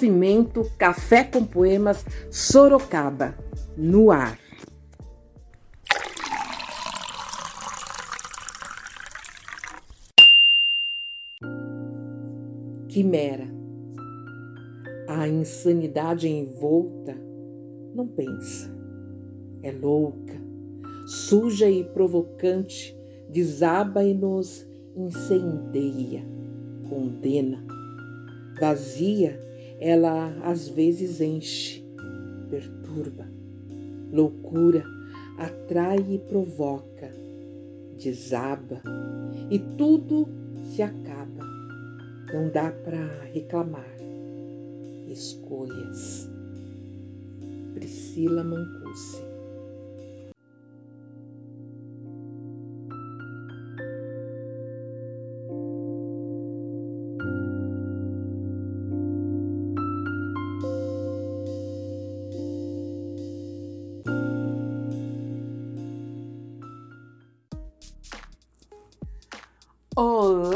Movimento Café com Poemas Sorocaba, no ar. Quimera. A insanidade envolta não pensa, é louca, suja e provocante, desaba e nos incendeia, condena. Vazia, ela às vezes enche, perturba. Loucura atrai e provoca, desaba e tudo se acaba. Não dá para reclamar. Escolhas. Priscila Mancusi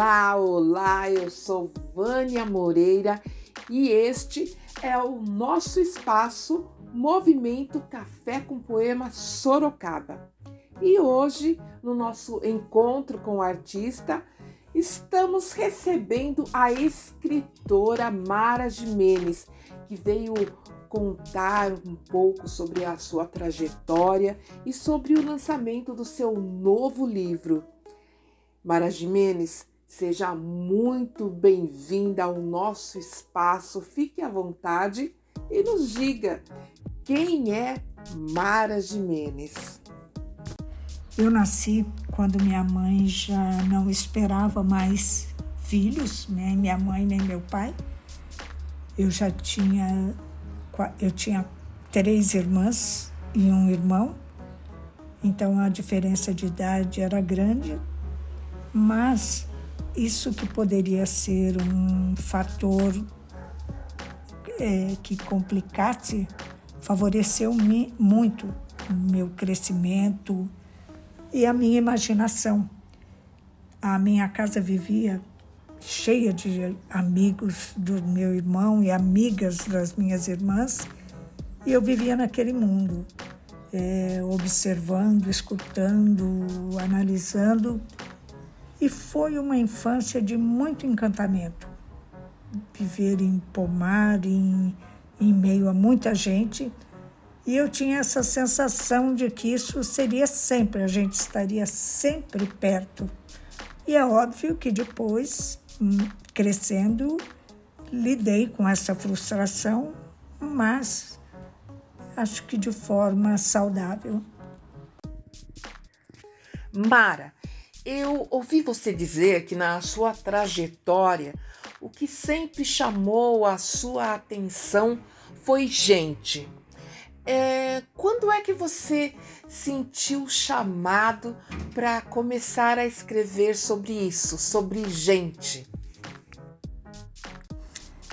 Olá, olá, eu sou Vânia Moreira e este é o nosso espaço Movimento Café com Poema Sorocaba. E hoje, no nosso encontro com o artista, estamos recebendo a escritora Mara Jimenez, que veio contar um pouco sobre a sua trajetória e sobre o lançamento do seu novo livro. Mara Jimenez, seja muito bem-vinda ao nosso espaço. Fique à vontade e nos diga quem é Mara Jimenez. Eu nasci quando minha mãe já não esperava mais filhos, nem minha mãe nem meu pai. Eu já tinha eu tinha três irmãs e um irmão, então a diferença de idade era grande mas isso que poderia ser um fator é, que complicasse favoreceu-me muito meu crescimento e a minha imaginação. A minha casa vivia cheia de amigos do meu irmão e amigas das minhas irmãs, e eu vivia naquele mundo, é, observando, escutando, analisando e foi uma infância de muito encantamento. Viver em pomar, em, em meio a muita gente. E eu tinha essa sensação de que isso seria sempre, a gente estaria sempre perto. E é óbvio que depois, hum, crescendo, lidei com essa frustração, mas acho que de forma saudável. Mara, eu ouvi você dizer que na sua trajetória o que sempre chamou a sua atenção foi gente. É, quando é que você sentiu chamado para começar a escrever sobre isso, sobre gente?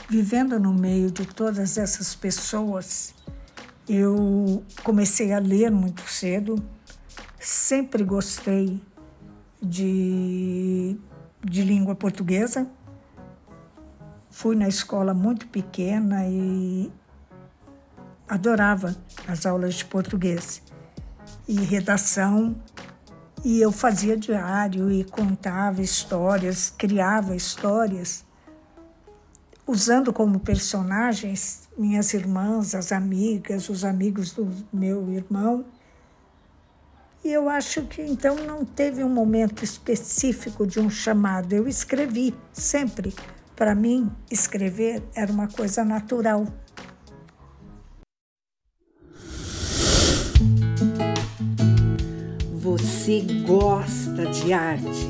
Vivendo no meio de todas essas pessoas, eu comecei a ler muito cedo, sempre gostei de, de língua portuguesa. Fui na escola muito pequena e adorava as aulas de português e redação. E eu fazia diário e contava histórias, criava histórias, usando como personagens minhas irmãs, as amigas, os amigos do meu irmão e eu acho que então não teve um momento específico de um chamado. Eu escrevi sempre. Para mim, escrever era uma coisa natural. Você gosta de arte?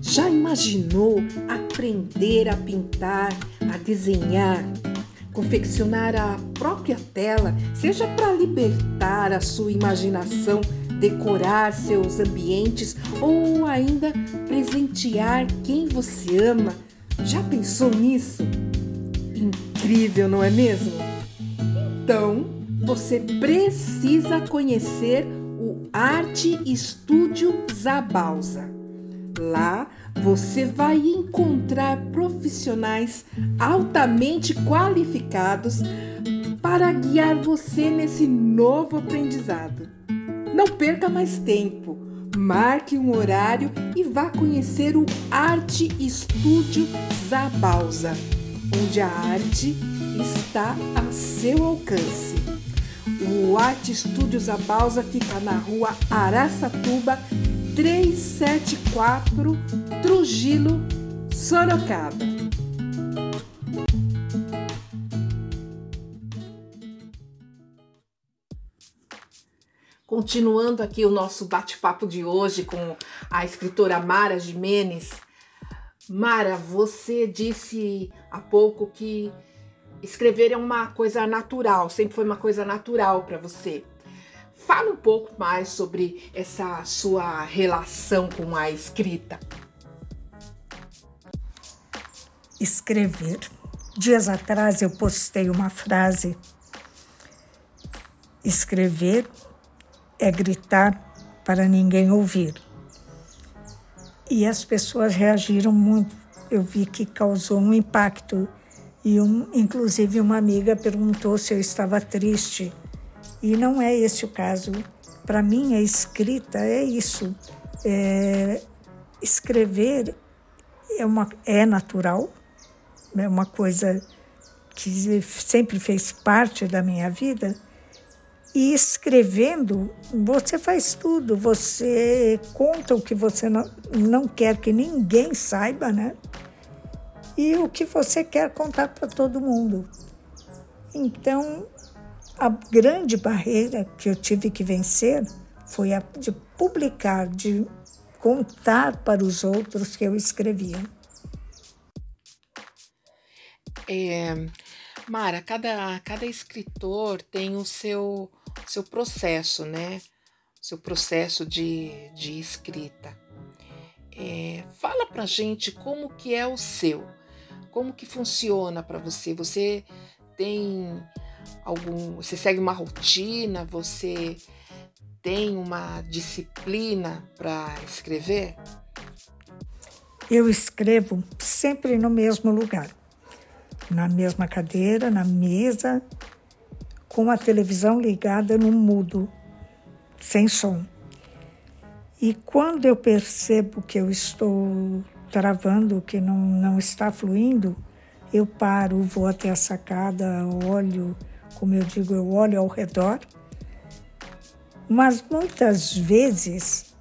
Já imaginou aprender a pintar, a desenhar, confeccionar a própria tela, seja para libertar a sua imaginação? Decorar seus ambientes ou ainda presentear quem você ama. Já pensou nisso? Incrível, não é mesmo? Então, você precisa conhecer o Arte Estúdio Zabalza. Lá você vai encontrar profissionais altamente qualificados para guiar você nesse novo aprendizado. Não perca mais tempo. Marque um horário e vá conhecer o Arte Estúdio Zabalza, onde a arte está a seu alcance. O Arte Estúdio Zabalza fica na rua Araçatuba, 374, Trujillo, Sorocaba. Continuando aqui o nosso bate-papo de hoje com a escritora Mara Jimenez. Mara, você disse há pouco que escrever é uma coisa natural, sempre foi uma coisa natural para você. Fala um pouco mais sobre essa sua relação com a escrita. Escrever. Dias atrás eu postei uma frase. Escrever é gritar para ninguém ouvir. E as pessoas reagiram muito. Eu vi que causou um impacto. E um, inclusive uma amiga perguntou se eu estava triste. E não é esse o caso. Para mim, a escrita é isso. É, escrever é, uma, é natural, é uma coisa que sempre fez parte da minha vida e escrevendo, você faz tudo, você conta o que você não, não quer que ninguém saiba, né? E o que você quer contar para todo mundo. Então, a grande barreira que eu tive que vencer foi a de publicar, de contar para os outros que eu escrevia. É, Mara, cada, cada escritor tem o seu seu processo, né? Seu processo de, de escrita. É, fala pra gente como que é o seu, como que funciona para você. Você tem algum, você segue uma rotina, você tem uma disciplina para escrever? Eu escrevo sempre no mesmo lugar, na mesma cadeira, na mesa, com a televisão ligada no mudo, sem som. E quando eu percebo que eu estou travando, que não, não está fluindo, eu paro, vou até a sacada, olho, como eu digo, eu olho ao redor. Mas muitas vezes,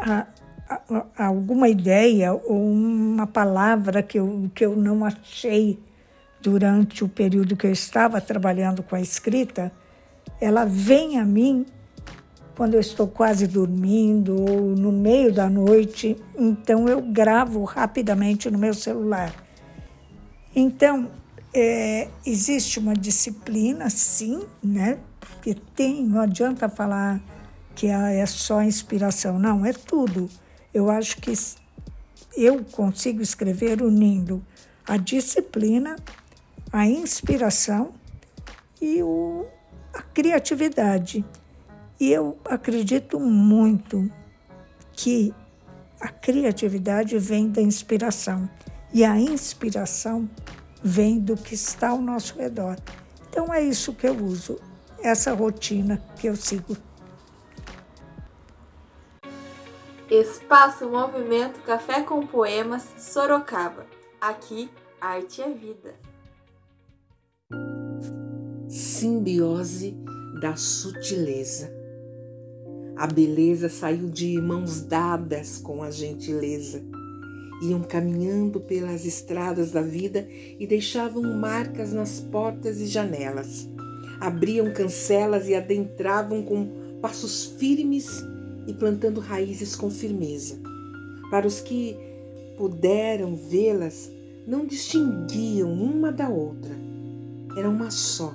a, a, a alguma ideia ou uma palavra que eu, que eu não achei durante o período que eu estava trabalhando com a escrita, ela vem a mim quando eu estou quase dormindo ou no meio da noite, então eu gravo rapidamente no meu celular. Então, é, existe uma disciplina, sim, né? Porque tem, não adianta falar que é só inspiração, não, é tudo. Eu acho que eu consigo escrever unindo a disciplina a inspiração e o, a criatividade. E eu acredito muito que a criatividade vem da inspiração e a inspiração vem do que está ao nosso redor. Então é isso que eu uso, essa rotina que eu sigo. Espaço Movimento Café com Poemas Sorocaba. Aqui, arte é vida simbiose da sutileza. A beleza saiu de mãos dadas com a gentileza. Iam caminhando pelas estradas da vida e deixavam marcas nas portas e janelas. Abriam cancelas e adentravam com passos firmes e plantando raízes com firmeza. Para os que puderam vê-las, não distinguiam uma da outra. Era uma só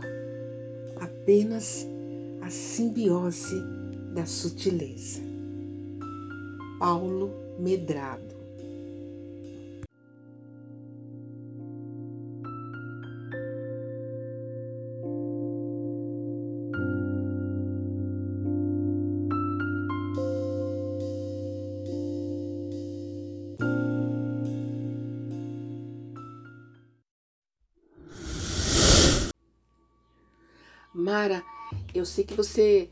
apenas a simbiose da sutileza. Paulo Medrado Mara, eu sei que você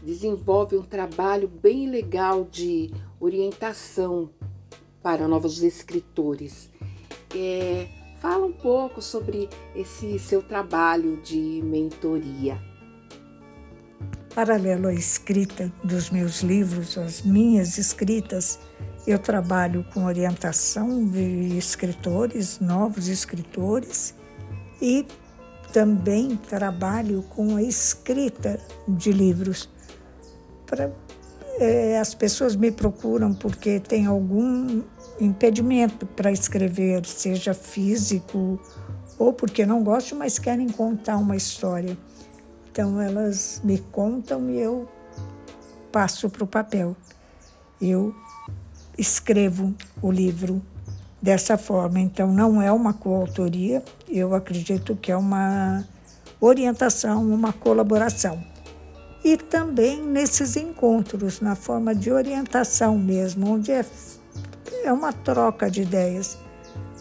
desenvolve um trabalho bem legal de orientação para novos escritores. É, fala um pouco sobre esse seu trabalho de mentoria. Paralelo à escrita dos meus livros, as minhas escritas, eu trabalho com orientação de escritores, novos escritores, e também trabalho com a escrita de livros. Pra, é, as pessoas me procuram porque tem algum impedimento para escrever, seja físico ou porque não gostam, mas querem contar uma história. Então elas me contam e eu passo para o papel. Eu escrevo o livro dessa forma. Então, não é uma coautoria, eu acredito que é uma orientação, uma colaboração. E também nesses encontros, na forma de orientação mesmo, onde é, é uma troca de ideias.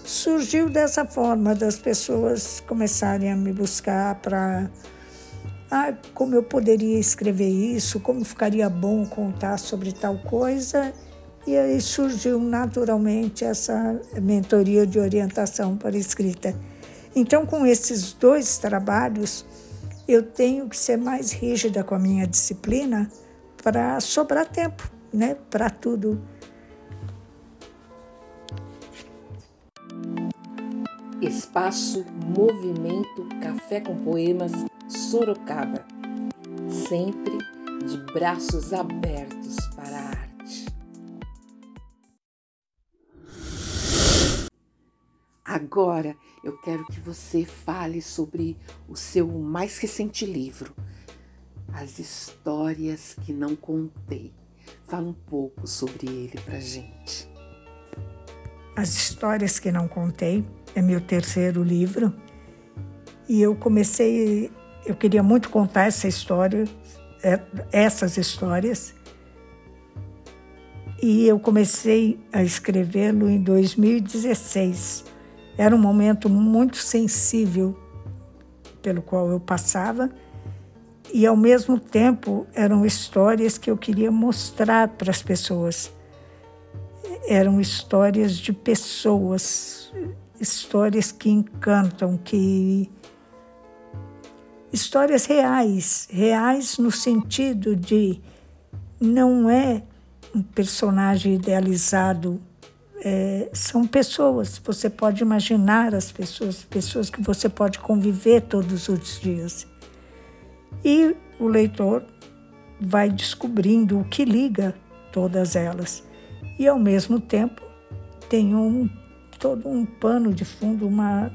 Surgiu dessa forma, das pessoas começarem a me buscar para. Ah, como eu poderia escrever isso, como ficaria bom contar sobre tal coisa e aí surgiu naturalmente essa mentoria de orientação para escrita. Então, com esses dois trabalhos, eu tenho que ser mais rígida com a minha disciplina para sobrar tempo, né, para tudo. Espaço Movimento Café com Poemas Sorocaba. Sempre de braços abertos Agora eu quero que você fale sobre o seu mais recente livro, As Histórias que Não Contei. Fala um pouco sobre ele pra gente. As Histórias que Não Contei é meu terceiro livro e eu comecei, eu queria muito contar essa história, é, essas histórias, e eu comecei a escrevê-lo em 2016 era um momento muito sensível pelo qual eu passava e ao mesmo tempo eram histórias que eu queria mostrar para as pessoas. Eram histórias de pessoas, histórias que encantam, que histórias reais, reais no sentido de não é um personagem idealizado é, são pessoas, você pode imaginar as pessoas, pessoas que você pode conviver todos os dias. E o leitor vai descobrindo o que liga todas elas. E ao mesmo tempo tem um todo um pano de fundo, uma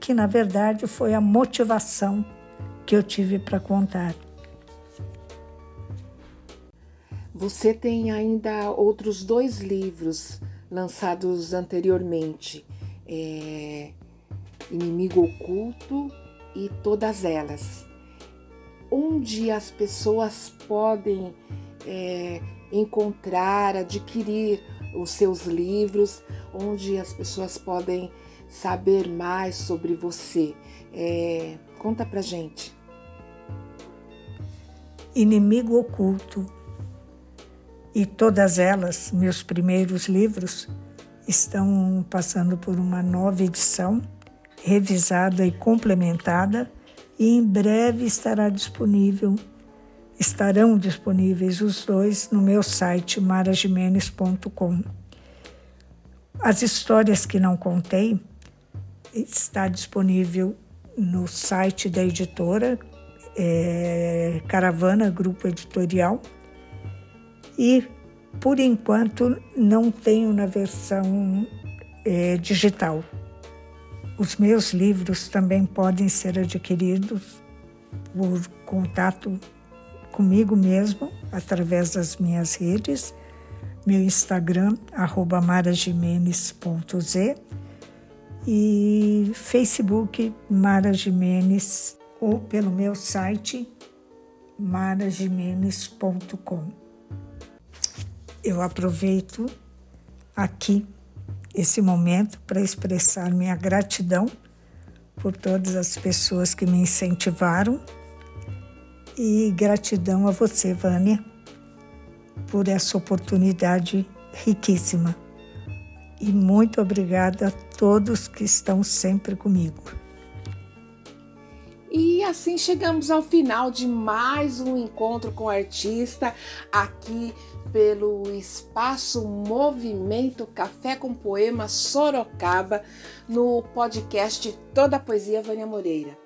que na verdade foi a motivação que eu tive para contar. Você tem ainda outros dois livros lançados anteriormente: é, Inimigo Oculto e Todas Elas. Onde as pessoas podem é, encontrar, adquirir os seus livros, onde as pessoas podem saber mais sobre você. É, conta pra gente. Inimigo Oculto e todas elas, meus primeiros livros, estão passando por uma nova edição, revisada e complementada, e em breve estará disponível, estarão disponíveis os dois no meu site maragimenes.com. As histórias que não contei está disponível no site da editora é, Caravana Grupo Editorial e, por enquanto, não tenho na versão é, digital. Os meus livros também podem ser adquiridos por contato comigo mesmo, através das minhas redes, meu Instagram, arroba marajimenez.z e Facebook Mara Jimenez ou pelo meu site marajimenez.com eu aproveito aqui esse momento para expressar minha gratidão por todas as pessoas que me incentivaram e gratidão a você, Vânia, por essa oportunidade riquíssima. E muito obrigada a todos que estão sempre comigo. E assim chegamos ao final de mais um encontro com o artista aqui pelo Espaço Movimento Café com Poema Sorocaba no podcast Toda a Poesia Vânia Moreira.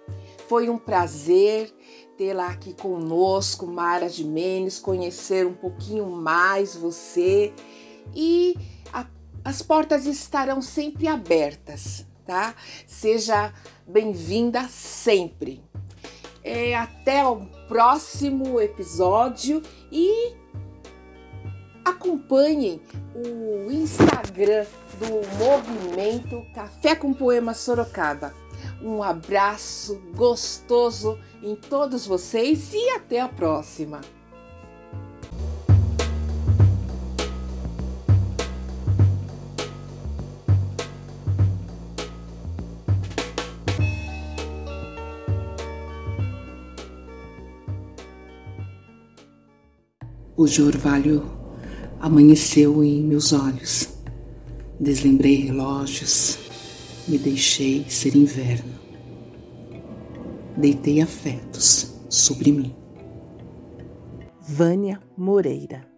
Foi um prazer tê-la aqui conosco, Mara de Menes, conhecer um pouquinho mais você e a, as portas estarão sempre abertas, tá? Seja bem-vinda sempre. É, até o próximo episódio e acompanhem o Instagram do Movimento Café com Poema Sorocaba. Um abraço gostoso em todos vocês e até a próxima! O orvalho amanheceu em meus olhos. Deslembrei relógios, me deixei ser inverno. Deitei afetos sobre mim. Vânia Moreira